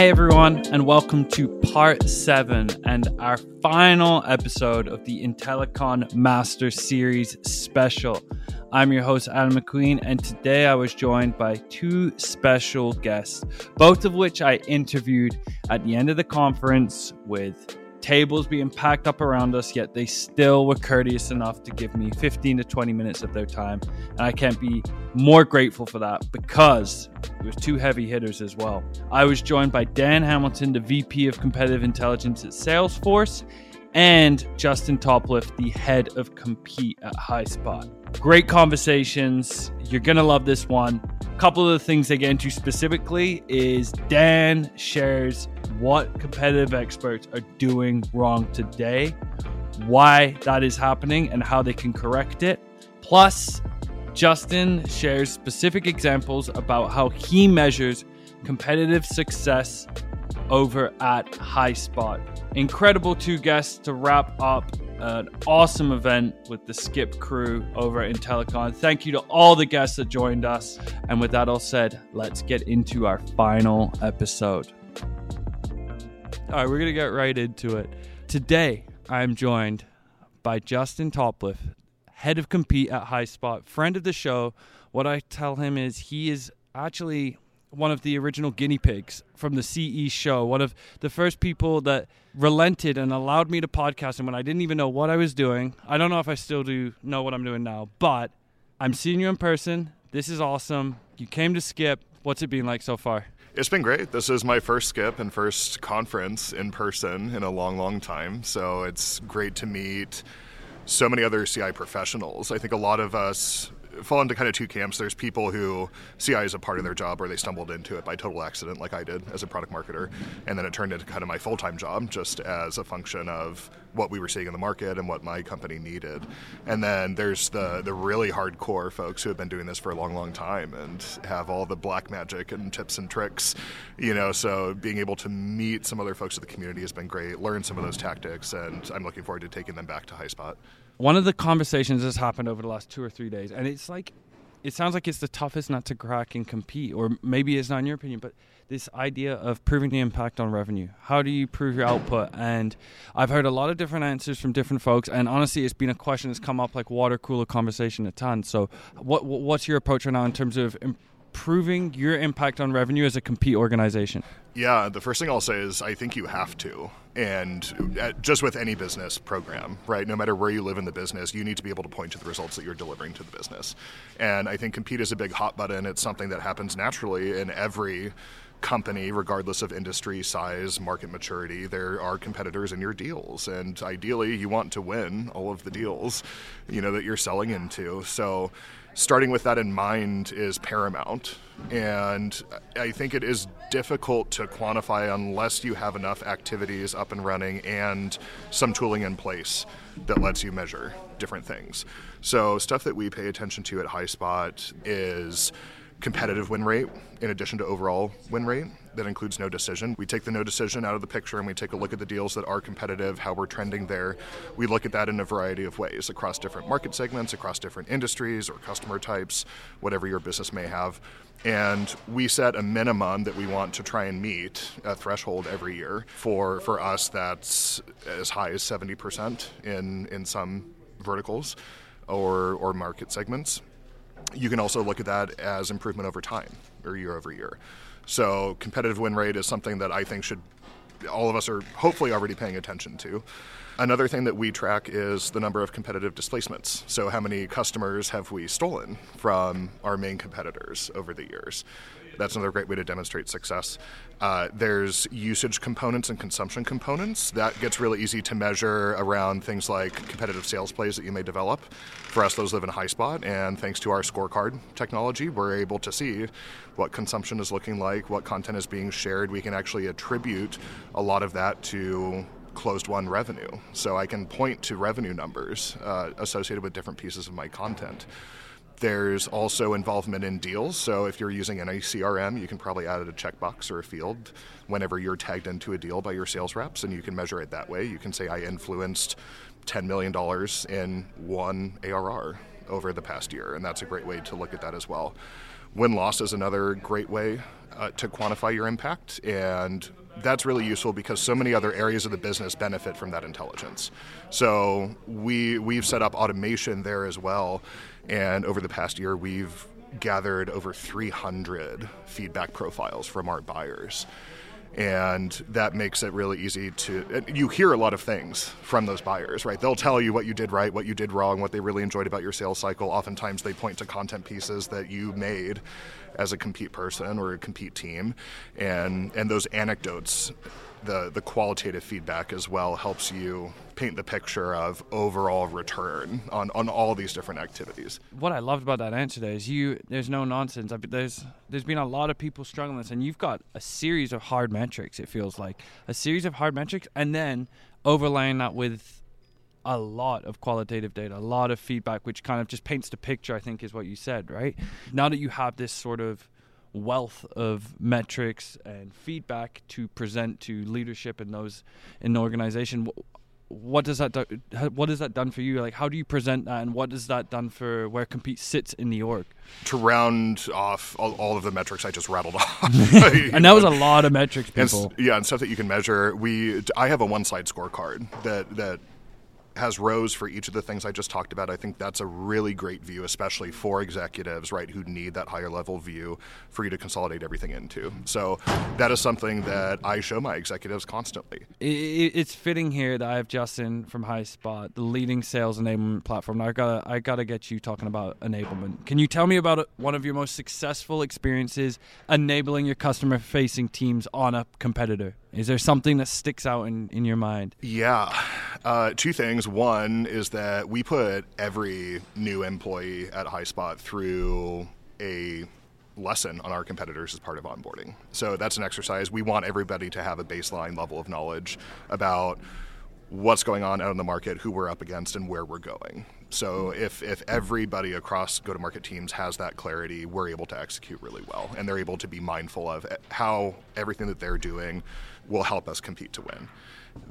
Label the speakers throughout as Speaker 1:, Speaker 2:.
Speaker 1: Hey everyone, and welcome to part seven and our final episode of the IntelliCon Master Series special. I'm your host, Adam McQueen, and today I was joined by two special guests, both of which I interviewed at the end of the conference with tables being packed up around us, yet they still were courteous enough to give me 15 to 20 minutes of their time. And I can't be more grateful for that because it was two heavy hitters as well. I was joined by Dan Hamilton, the VP of Competitive Intelligence at Salesforce, and Justin Topliff, the head of Compete at HighSpot. Great conversations. You're going to love this one. A couple of the things they get into specifically is Dan shares what competitive experts are doing wrong today, why that is happening, and how they can correct it. Plus, Justin shares specific examples about how he measures competitive success over at HighSpot. Incredible two guests to wrap up an awesome event with the SCIP crew over at IntelliCon. Thank you to all the guests that joined us. And with that all said, let's get into our final episode. All right, we're going to get right into it. Today, I'm joined by Justin Topliff, head of compete at HighSpot, friend of the show. What I tell him is he is actually one of the original guinea pigs from the CE show, one of the first people that relented and allowed me to podcast him when I didn't even know what I was doing. I don't know if I still do know what I'm doing now, but I'm seeing you in person. This is awesome. You came to SCIP. What's it been like so far?
Speaker 2: It's been great. This is my first SCIP and first conference in person in a long, long time. So it's great to meet so many other CI professionals. I think a lot of us fall into kind of two camps. There's people who CI is a part of their job or they stumbled into it by total accident, like I did as a product marketer. And then it turned into kind of my full time job just as a function of what we were seeing in the market and what my company needed. And then there's the, the really hardcore folks who have been doing this for a long, long time and have all the black magic and tips and tricks, you know. So being able to meet some other folks in the community has been great, learn some of those tactics, and I'm looking forward to taking them back to HighSpot
Speaker 1: one of the conversations has happened over the last two or three days, and it's like, it sounds like it's the toughest nut to crack and compete, or maybe it's not in your opinion, but this idea of proving the impact on revenue. How do you prove your output? And I've heard a lot of different answers from different folks, and honestly, it's been a question that's come up like water cooler conversation a ton. So, what what's your approach right now in terms of improving your impact on revenue as a compete organization?
Speaker 2: Yeah, the first thing I'll say is I think you have to. And uh, just with any business program, right? No matter where you live in the business, you need to be able to point to the results that you're delivering to the business. And I think compete is a big hot button. It's something that happens naturally in every company, regardless of industry, size, market maturity, there are competitors in your deals. And ideally, you want to win all of the deals, you know, that you're selling into. So starting with that in mind is paramount. And I think it is difficult to quantify unless you have enough activities up and running and some tooling in place that lets you measure different things. So, stuff that we pay attention to at HighSpot is competitive win rate in addition to overall win rate that includes no decision. We take the no decision out of the picture and we take a look at the deals that are competitive, how we're trending there. We look at that in a variety of ways across different market segments, across different industries or customer types, whatever your business may have. And we set a minimum that we want to try and meet, a threshold every year. For, for us, that's as high as 70% in, in some verticals or, or market segments you can also look at that as improvement over time or year over year. So competitive win rate is something that I think should all of us are hopefully already paying attention to. Another thing that we track is the number of competitive displacements. So, how many customers have we stolen from our main competitors over the years? That's another great way to demonstrate success. Uh, there's usage components and consumption components. That gets really easy to measure around things like competitive sales plays that you may develop. For us, those live in HighSpot, and thanks to our scorecard technology, we're able to see what consumption is looking like, what content is being shared. We can actually attribute a lot of that to closed won revenue. So I can point to revenue numbers uh, associated with different pieces of my content. There's also involvement in deals. So if you're using any CRM, you can probably add a checkbox or a field whenever you're tagged into a deal by your sales reps, and you can measure it that way. You can say, I influenced $10 million in one ARR over the past year, and that's a great way to look at that as well. Win loss is another great way uh, to quantify your impact, and that's really useful because so many other areas of the business benefit from that intelligence. So we we've set up automation there as well, and over the past year we've gathered over 300 feedback profiles from our buyers. And that makes it really easy to you hear a lot of things from those buyers right? They'll tell you what you did right what you did wrong what they really enjoyed about your sales cycle. Oftentimes they point to content pieces that you made as a compete person or a compete team. And and those anecdotes the the qualitative feedback as well helps you paint the picture of overall return on, on all these different activities.
Speaker 1: What I loved about that answer there is you there's no nonsense. there's there's been a lot of people struggling this and you've got a series of hard metrics it feels like. A series of hard metrics and then overlaying that with a lot of qualitative data, a lot of feedback which kind of just paints the picture I think is what you said, right? Now that you have this sort of wealth of metrics and feedback to present to leadership in those in the organization. What does that do, what has that done for you? Like how do you present that and what has that done for where compete sits in the org?
Speaker 2: To round off all, all of the metrics i just rattled off.
Speaker 1: And that was a lot of metrics people.
Speaker 2: and, yeah and stuff that you can measure. We i have a one slide scorecard that that has rows for each of the things I just talked about. I think that's a really great view, especially for executives, right, who need that higher level view for you to consolidate everything into. So that is something that I show my executives constantly.
Speaker 1: It's fitting here that I have Justin from HighSpot, the leading sales enablement platform. I got I got to get you talking about enablement. Can you tell me about one of your most successful experiences enabling your customer facing teams on a competitor? Is there something that sticks out in, in your mind?
Speaker 2: Yeah. Uh, two things. One is that we put every new employee at HighSpot through a lesson on our competitors as part of onboarding. So that's an exercise. We want everybody to have a baseline level of knowledge about what's going on out in the market, who we're up against, and where we're going. So if, if everybody across go-to-market teams has that clarity, we're able to execute really well, and they're able to be mindful of how everything that they're doing will help us compete to win.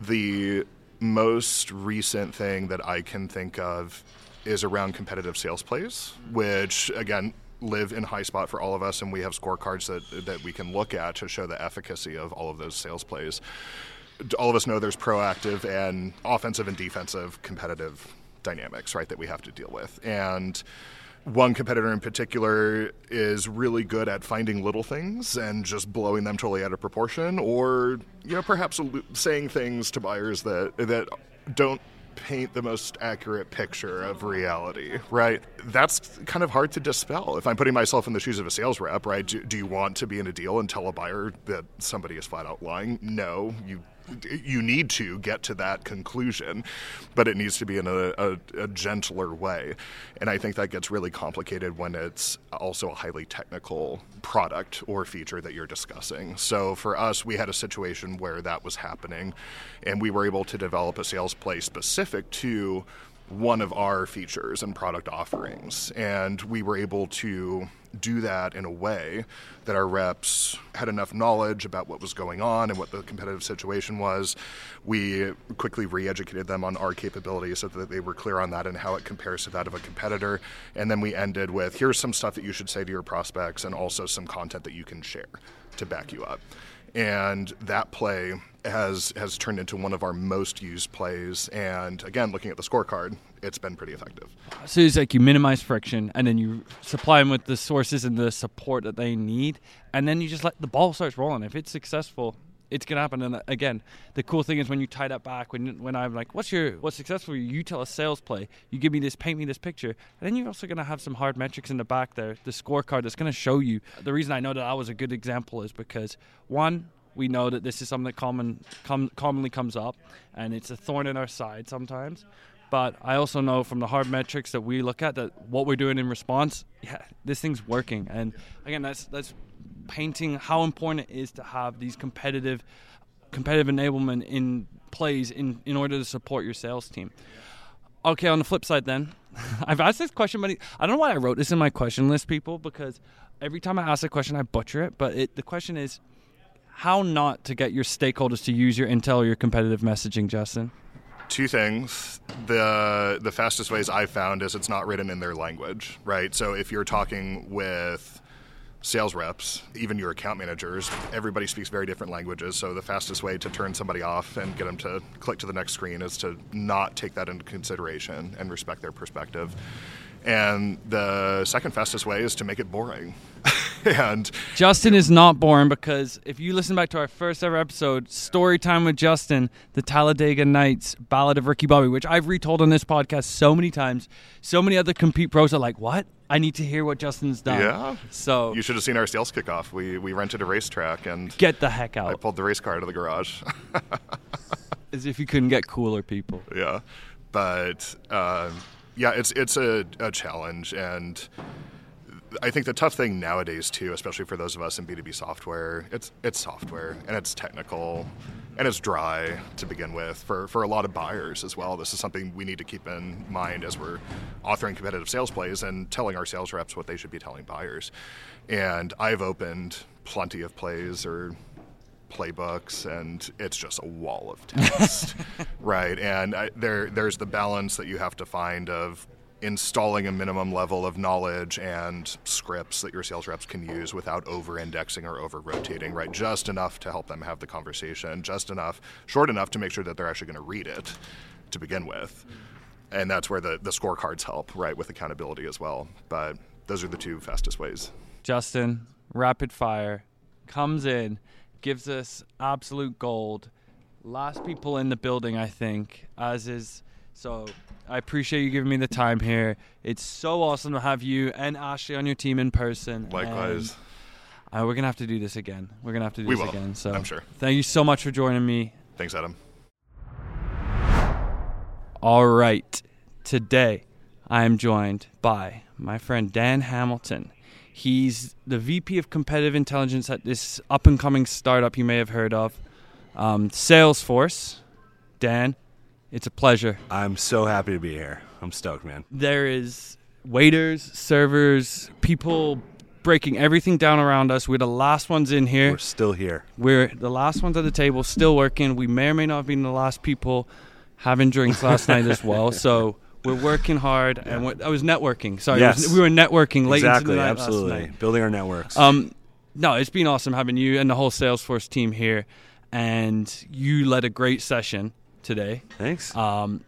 Speaker 2: The most recent thing that I can think of is around competitive sales plays, which again live in Highspot for all of us, and we have scorecards that that we can look at to show the efficacy of all of those sales plays. All of us know there's proactive and offensive and defensive competitive dynamics, right, that we have to deal with, and one competitor in particular is really good at finding little things and just blowing them totally out of proportion, or you know perhaps saying things to buyers that that don't paint the most accurate picture of reality, right? That's kind of hard to dispel. If I'm putting myself in the shoes of a sales rep, right? Do, do you want to be in a deal and tell a buyer that somebody is flat out lying? No, you you need to get to that conclusion, but it needs to be in a, a, a, gentler way. And I think that gets really complicated when it's also a highly technical product or feature that you're discussing. So for us, we had a situation where that was happening, and we were able to develop a sales play specific to one of our features and product offerings. And we were able to do that in a way that our reps had enough knowledge about what was going on and what the competitive situation was. We quickly re educated them on our capabilities so that they were clear on that and how it compares to that of a competitor. And then we ended with here's some stuff that you should say to your prospects and also some content that you can share to back you up and that play has has turned into one of our most used plays. And again, looking at the scorecard, it's been pretty effective.
Speaker 1: So it's like you minimize friction, and then you supply them with the sources and the support that they need, and then you just let the ball starts rolling. If it's successful, it's gonna happen. And uh, again, the cool thing is when you tie that back, when when I'm like, "What's your what's successful?" You, you tell a sales play, you give me this, paint me this picture, and then you're also gonna have some hard metrics in the back there, the scorecard that's gonna show you. The reason I know that I was a good example is because one, we know that this is something that common com, commonly comes up, and it's a thorn in our side sometimes. But I also know from the hard metrics that we look at that what we're doing in response, yeah, this thing's working. And again, that's that's painting how important it is to have these competitive competitive enablement in plays in, in order to support your sales team. Okay, on the flip side then, I've asked this question, but I don't know why I wrote this in my question list, people, because every time I ask a question, I butcher it. But it, the question is, how not to get your stakeholders to use your intel or your competitive messaging, Justin?
Speaker 2: two things. The the fastest ways I've found is it's not written in their language, right? So if you're talking with sales reps, even your account managers, everybody speaks very different languages. So the fastest way to turn somebody off and get them to click to the next screen is to not take that into consideration and respect their perspective. And the second fastest way is to make it boring. and
Speaker 1: Justin is not boring because if you listen back to our first ever episode, Story Time with Justin, the Talladega Nights Ballad of Ricky Bobby, which I've retold on this podcast so many times, so many other compete pros are like, what? I need to hear what Justin's done.
Speaker 2: Yeah.
Speaker 1: So
Speaker 2: you should have seen our sales kickoff. We we rented a racetrack and
Speaker 1: get the heck out.
Speaker 2: I pulled the race car out of the garage.
Speaker 1: As if you couldn't get cooler people.
Speaker 2: yeah, but um, yeah, it's it's a, a challenge, and I think the tough thing nowadays too, especially for those of us in B two B software, it's it's software and it's technical and it's dry to begin with for for a lot of buyers as well. This is something we need to keep in mind as we're authoring competitive sales plays and telling our sales reps what they should be telling buyers. And I've opened plenty of plays or playbooks and it's just a wall of text right and I, there there's the balance that you have to find of installing a minimum level of knowledge and scripts that your sales reps can use without over indexing or over rotating right just enough to help them have the conversation just enough short enough to make sure that they're actually going to read it to begin with and that's where the, the scorecards help right with accountability as well but those are the two fastest ways
Speaker 1: Justin, rapid fire, comes in, gives us absolute gold. Last people in the building, I think, as is. So I appreciate you giving me the time here. It's so awesome to have you and Ashley on your team in person.
Speaker 2: likewise
Speaker 1: And, uh, we're gonna have to do this again. We're gonna have to do
Speaker 2: We
Speaker 1: this
Speaker 2: will,
Speaker 1: again. So
Speaker 2: I'm sure.
Speaker 1: Thank you so much for joining me.
Speaker 2: thanks adam
Speaker 1: All right. Today, I am joined by my friend Dan Hamilton. He's the VP of Competitive Intelligence at this up and coming startup you may have heard of, um, Salesforce. Dan, it's a pleasure.
Speaker 3: I'm so happy to be here. I'm stoked, man.
Speaker 1: There is waiters, servers, people breaking everything down around us. We're the last ones in here.
Speaker 3: We're still here.
Speaker 1: We're the last ones at the table, still working. We may or may not have been the last people having drinks last night as well. So we're working hard, and we're, I was networking. Sorry, it was- we were networking late
Speaker 3: exactly,
Speaker 1: into the night last
Speaker 3: absolutely.
Speaker 1: night.
Speaker 3: Building our networks.
Speaker 1: Um, no, it's been awesome having you and the whole Salesforce team here, and you led a great session today.
Speaker 3: Thanks.
Speaker 1: Um,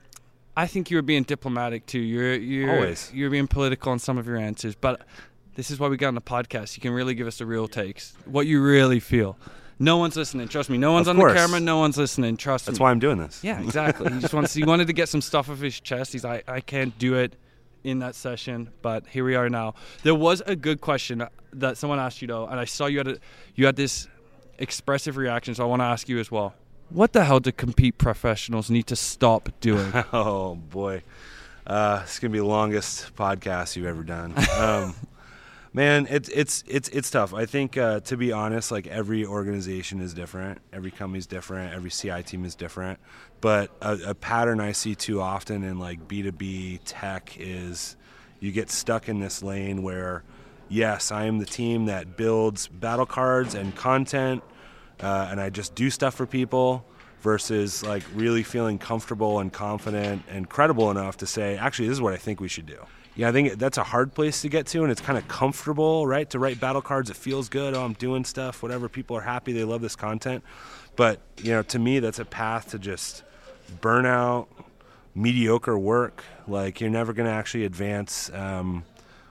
Speaker 1: I think you were being diplomatic too. You're you're
Speaker 3: Always.
Speaker 1: you're being political on some of your answers, but this is why we got on the podcast. You can really give us the real takes, what you really feel. No one's listening. Trust me. No one's
Speaker 3: Of
Speaker 1: on
Speaker 3: course.
Speaker 1: the camera. No one's listening. Trust me.
Speaker 3: That's
Speaker 1: me.
Speaker 3: why I'm doing this.
Speaker 1: Yeah, exactly. he just wants. He wanted to get some stuff off his chest. He's like, I can't do it in that session, but here we are now. There was a good question that someone asked you though, and I saw you had a, you had this expressive reaction, so I want to ask you as well. What the hell do compete professionals need to stop doing?
Speaker 3: Oh boy, uh, it's gonna be the longest podcast you've ever done. Um, man, it's it's it's it's tough. I think uh, to be honest, like every organization is different, every company's different, every CI team is different. But a, a pattern I see too often in like B two B tech is you get stuck in this lane where, yes, I am the team that builds battle cards and content uh, and I just do stuff for people versus like really feeling comfortable and confident and credible enough to say, actually, this is what I think we should do. Yeah, I think that's a hard place to get to, and it's kind of comfortable, right? To write battle cards, it feels good. Oh, I'm doing stuff, whatever. People are happy, they love this content. But, you know, to me, that's a path to just burnout, mediocre work. Like, you're never going to actually advance um,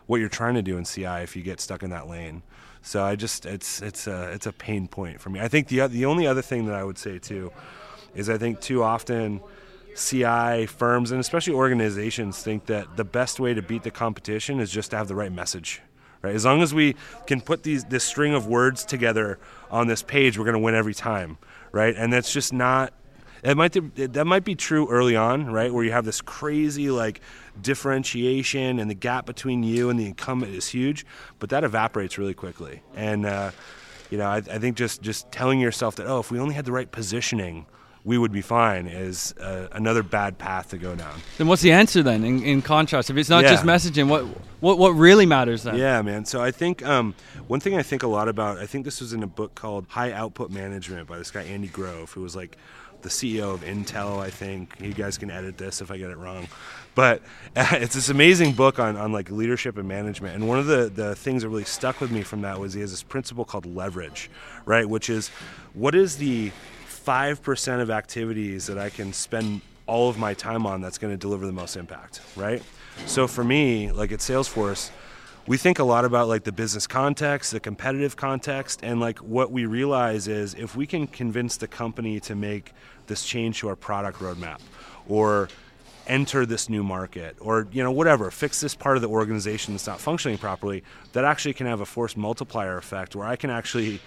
Speaker 3: what you're trying to do in CI if you get stuck in that lane. So I just it's it's a it's a pain point for me. I think the the only other thing that I would say too is I think too often CI firms and especially organizations think that the best way to beat the competition is just to have the right message. Right? As long as we can put these this string of words together on this page, we're going to win every time, right? And that's just not it might that might be true early on, right, where you have this crazy like differentiation and the gap between you and the incumbent is huge, but that evaporates really quickly. And uh, you know, I, I think just just telling yourself that oh, if we only had the right positioning, we would be fine is uh, another bad path to go down.
Speaker 1: then what's the answer then? In, in contrast, if it's not
Speaker 3: Yeah.
Speaker 1: just messaging, what what what really matters then?
Speaker 3: Yeah, man. So I think um, one thing I think a lot about, I think this was in a book called High Output Management by this guy Andy Grove, who was like the CEO of Intel, I think. You guys can edit this if I get it wrong. But it's this amazing book on, on like leadership and management. And one of the, the things that really stuck with me from that was he has this principle called leverage, right? Which is what is the 5% of activities that I can spend all of my time on that's going to deliver the most impact, right? So for me, like at Salesforce, we think a lot about like the business context, the competitive context, and like what we realize is if we can convince the company to make this change to our product roadmap or enter this new market or you know whatever fix this part of the organization that's not functioning properly that actually can have a force multiplier effect where i can actually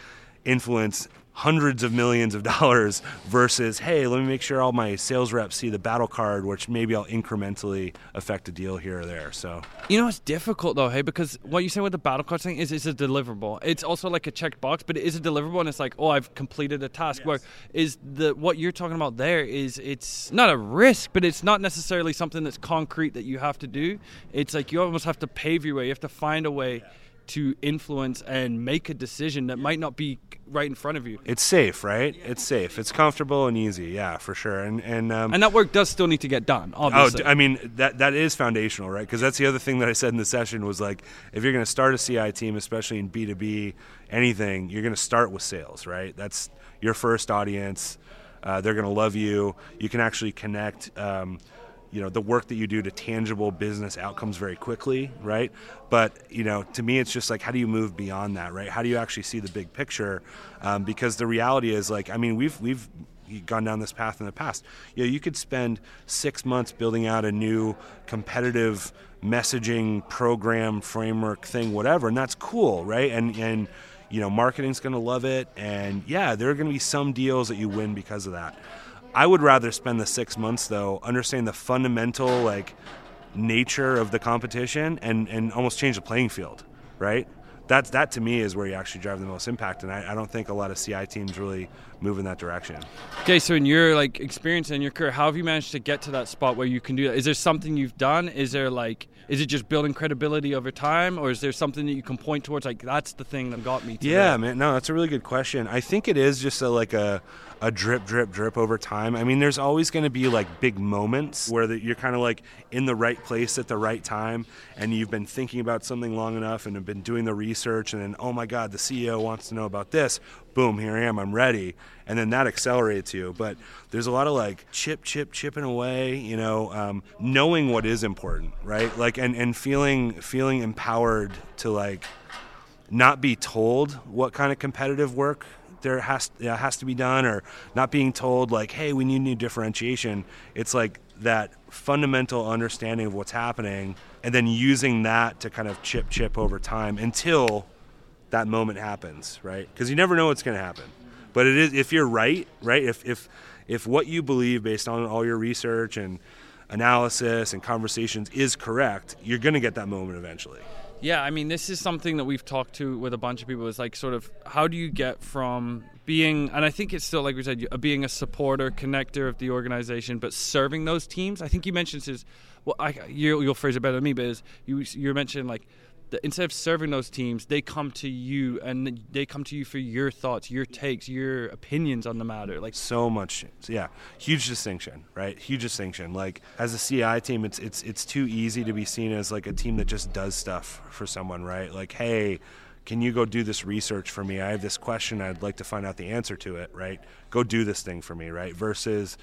Speaker 3: influence hundreds of millions of dollars versus hey let me make sure all my sales reps see the battle card which maybe i'll incrementally affect a deal here or there so.
Speaker 1: You know it's difficult though hey because what you say with the battle card thing is it's a deliverable. It's also like a checked box but it is a deliverable and it's like oh i've completed a task. Yes. where is the what you're talking about there is it's not a risk but it's not necessarily something that's concrete that you have to do. It's like you almost have to pave your way. You have to find a way yeah to influence and make a decision that might not be right in front of you.
Speaker 3: It's safe, right? It's safe. It's comfortable and easy. Yeah, for sure. And and um,
Speaker 1: and that work does still need to get done. Oh, obviously.
Speaker 3: Oh, I mean that that is foundational, right? Because that's the other thing that I said in the session was like, if you're going to start a CI team, especially in B two B, anything, you're going to start with sales, right? That's your first audience. Uh, they're going to love you. You can actually connect. Um, you know the work that you do to tangible business outcomes very quickly right? But you know to me it's just like how do you move beyond that right? How do you actually see the big picture? Um, because the reality is like i mean we've we've gone down this path in the past. You know you could spend six months building out a new competitive messaging program framework thing whatever and that's cool right? And and you know marketing's going to love it and yeah there are going to be some deals that you win because of that I would rather spend the six months though understanding the fundamental like nature of the competition and and almost change the playing field, right? That's that to me is where you actually drive the most impact, and I, I don't think a lot of CI teams really move in that direction.
Speaker 1: Okay, so in your like experience in your career, how have you managed to get to that spot where you can do that? Is there something you've done? Is there like is it just building credibility over time, or is there something that you can point towards? Like that's the thing that got me. to
Speaker 3: Yeah,
Speaker 1: that?
Speaker 3: man. No, that's a really good question. I think it is just a, like a a drip, drip, drip over time. I mean, there's always going to be like big moments where the, you're kind of like in the right place at the right time, and you've been thinking about something long enough and have been doing the research, and then oh my God, the CEO wants to know about this. Boom, here I am, I'm ready, and then that accelerates you. But there's a lot of like chip, chip, chipping away. You know, um, knowing what is important, right? Like, and and feeling feeling empowered to like not be told what kind of competitive work there has has to be done, or not being told like, hey, we need new differentiation. It's like that fundamental understanding of what's happening, and then using that to kind of chip chip over time until that moment happens, right? Because you never know what's going to happen. But it is if you're right, right? If if if what you believe based on all your research and analysis and conversations is correct, you're going to get that moment eventually.
Speaker 1: Yeah, I mean, this is something that we've talked to with a bunch of people. Is like sort of how do you get from being, and I think it's still like we said, being a supporter, connector of the organization, but serving those teams. I think you mentioned is, well, I, you, you'll phrase it better than me, but is you you mentioned like instead of serving those teams, they come to you and they come to you for your thoughts, your takes, your opinions on the matter. Like
Speaker 3: so much, yeah, huge distinction, right? Huge distinction. Like as a CI team, it's it's it's too easy to be seen as like a team that just does stuff for someone, right? Like, hey, can you go do this research for me? I have this question, I'd like to find out the answer to it, right? Go do this thing for me, right? Versus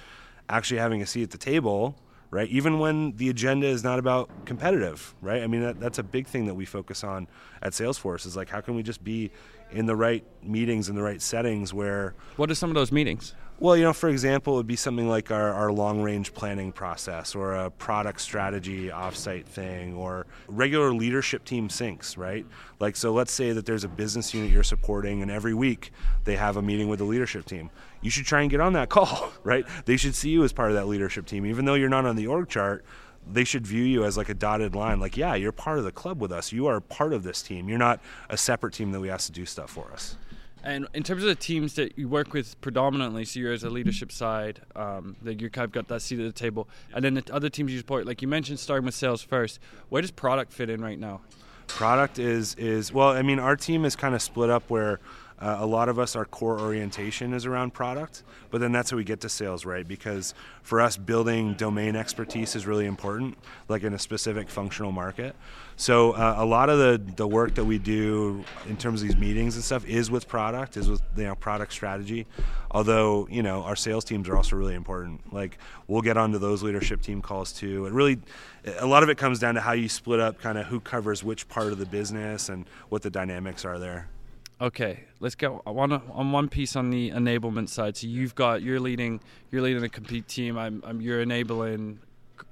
Speaker 3: actually having a seat at the table right? Even when the agenda is not about competitive, right? I mean, that, that's a big thing that we focus on at Salesforce is like, how can we just be in the right meetings, in the right settings where.
Speaker 1: What are some of those meetings?
Speaker 3: Well, you know, for example, it would be something like our, our long range planning process or a product strategy offsite thing or regular leadership team syncs, right? Like, so let's say that there's a business unit you're supporting and every week they have a meeting with the leadership team. You should try and get on that call, right? They should see you as part of that leadership team. Even though you're not on the org chart, they should view you as like a dotted line like yeah you're part of the club with us you are part of this team you're not a separate team that we ask to do stuff for us
Speaker 1: and in terms of the teams that you work with predominantly, so you're as a leadership side, um, that you kind of got that seat at the table, and then the other teams you support, like you mentioned, starting with sales first. Where does product fit in right now?
Speaker 3: Product is is well, I mean, our team is kind of split up where Uh, a lot of us, our core orientation is around product, but then that's how we get to sales, right? Because for us, building domain expertise is really important, like in a specific functional market. So uh, a lot of the, the work that we do in terms of these meetings and stuff is with product, is with you know product strategy. Although you know our sales teams are also really important. Like we'll get onto those leadership team calls too. It really, a lot of it comes down to how you split up, kind of who covers which part of the business and what the dynamics are there.
Speaker 1: Okay, let's go on on one piece on the enablement side. So you've got you're leading you're leading a compete team. I'm, I'm you're enabling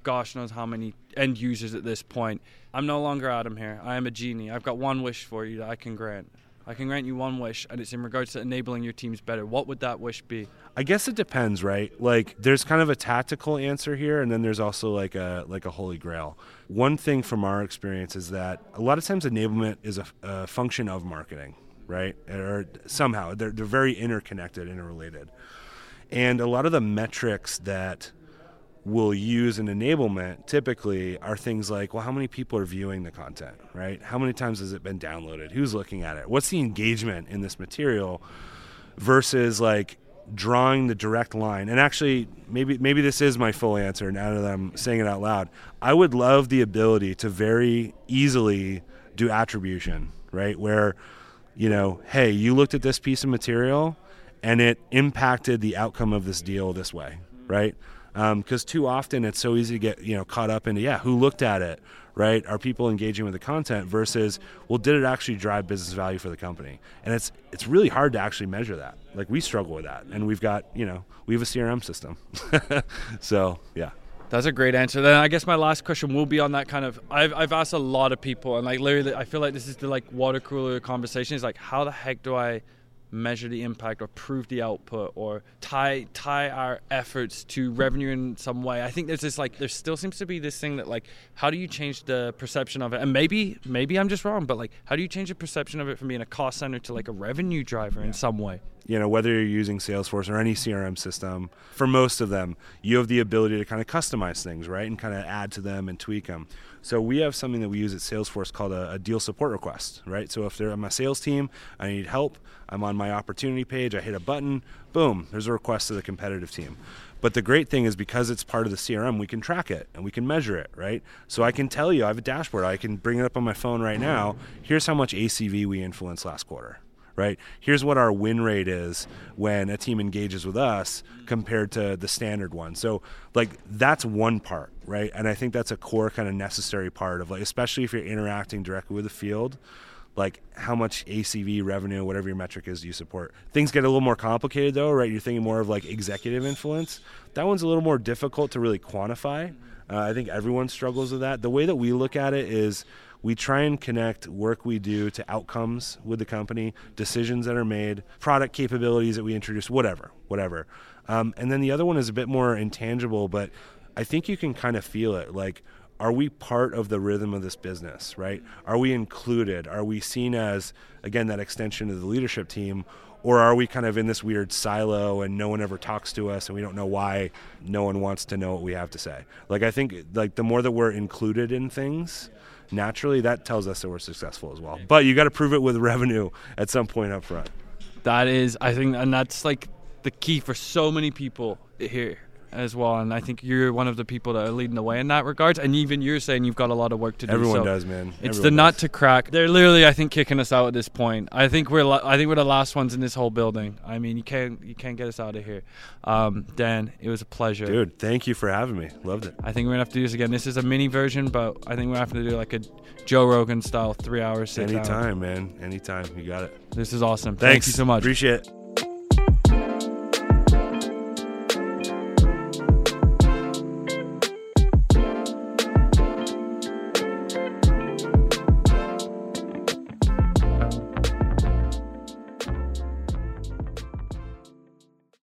Speaker 1: gosh knows how many end users at this point. I'm no longer Adam here. I am a genie. I've got one wish for you that I can grant. I can grant you one wish, and it's in regards to enabling your teams better. What would that wish be?
Speaker 3: I guess it depends, right? Like, there's kind of a tactical answer here, and then there's also like a like a holy grail. One thing from our experience is that a lot of times enablement is a, a function of marketing, right? Or somehow they're they're very interconnected, interrelated, and a lot of the metrics that we'll use in enablement typically are things like well how many people are viewing the content right? How many times has it been downloaded? Who's looking at it? What's the engagement in this material versus like drawing the direct line? And actually maybe maybe this is my full answer now that i'm saying it out loud. I would love the ability to very easily do attribution right? Where you know hey you looked at this piece of material and it impacted the outcome of this deal this way right? Because um, too often it's so easy to get you know caught up into yeah who looked at it right? Are people engaging with the content versus well did it actually drive business value for the company? And it's it's really hard to actually measure that. Like we struggle with that and we've got you know we have a crm system. So yeah
Speaker 1: that's a great answer. Then I guess my last question will be on that kind of. I've, I've asked a lot of people, and like literally, I feel like this is the like water cooler conversation. Is like, how the heck do I measure the impact or prove the output or tie tie our efforts to revenue in some way. I think there's this like there still seems to be this thing that like how do you change the perception of it? And maybe maybe I'm just wrong, but like how do you change the perception of it from being a cost center to like a revenue driver yeah. in some way?
Speaker 3: You know, whether you're using Salesforce or any CRM system, for most of them, you have the ability to kind of customize things, right? And kind of add to them and tweak them. So we have something that we use at Salesforce called a, a deal support request, right? So if they're on my sales team, I need help, I'm on my opportunity page, I hit a button, boom, there's a request to the competitive team. But the great thing is because it's part of the CRM, we can track it and we can measure it, right? So I can tell you, I have a dashboard, I can bring it up on my phone right now. Here's how much ACV we influenced last quarter right? Here's what our win rate is when a team engages with us compared to the standard one. So like that's one part, right? And I think that's a core kind of necessary part of like especially if you're interacting directly with the field like how much ACV revenue, whatever your metric is, you support. Things get a little more complicated though, right? You're thinking more of like executive influence. That one's a little more difficult to really quantify. Uh, I think everyone struggles with that. The way that we look at it is we try and connect work we do to outcomes with the company, decisions that are made, product capabilities that we introduce, whatever, whatever. Um, and then the other one is a bit more intangible, but I think you can kind of feel it. Like, are we part of the rhythm of this business, right? Are we included? Are we seen as, again, that extension of the leadership team? Or are we kind of in this weird silo and no one ever talks to us and we don't know why no one wants to know what we have to say? Like, I think, like, the more that we're included in things, naturally that tells us that we're successful as well. But you got to prove it with revenue at some point up front.
Speaker 1: That is, I think, and that's like the key for so many people here as well. And I think you're one of the people that are leading the way in that regard. And even you're saying you've got a lot of work to do.
Speaker 3: Everyone
Speaker 1: so
Speaker 3: does, man.
Speaker 1: It's
Speaker 3: Everyone
Speaker 1: the
Speaker 3: does.
Speaker 1: nut to crack. They're literally, I think, kicking us out at this point. I think we're, I think we're the last ones in this whole building. I mean, you can't, you can't get us out of here. Um, Dan, it was a pleasure,
Speaker 3: dude. Thank you for having me. Loved it.
Speaker 1: I think we're gonna have to do this again. This is a mini version, but I think we're gonna have to do like a Joe Rogan style three hours.
Speaker 3: Anytime, man. Anytime. You got it.
Speaker 1: This is awesome.
Speaker 3: Thanks.
Speaker 1: Thank you so much.
Speaker 3: Appreciate it.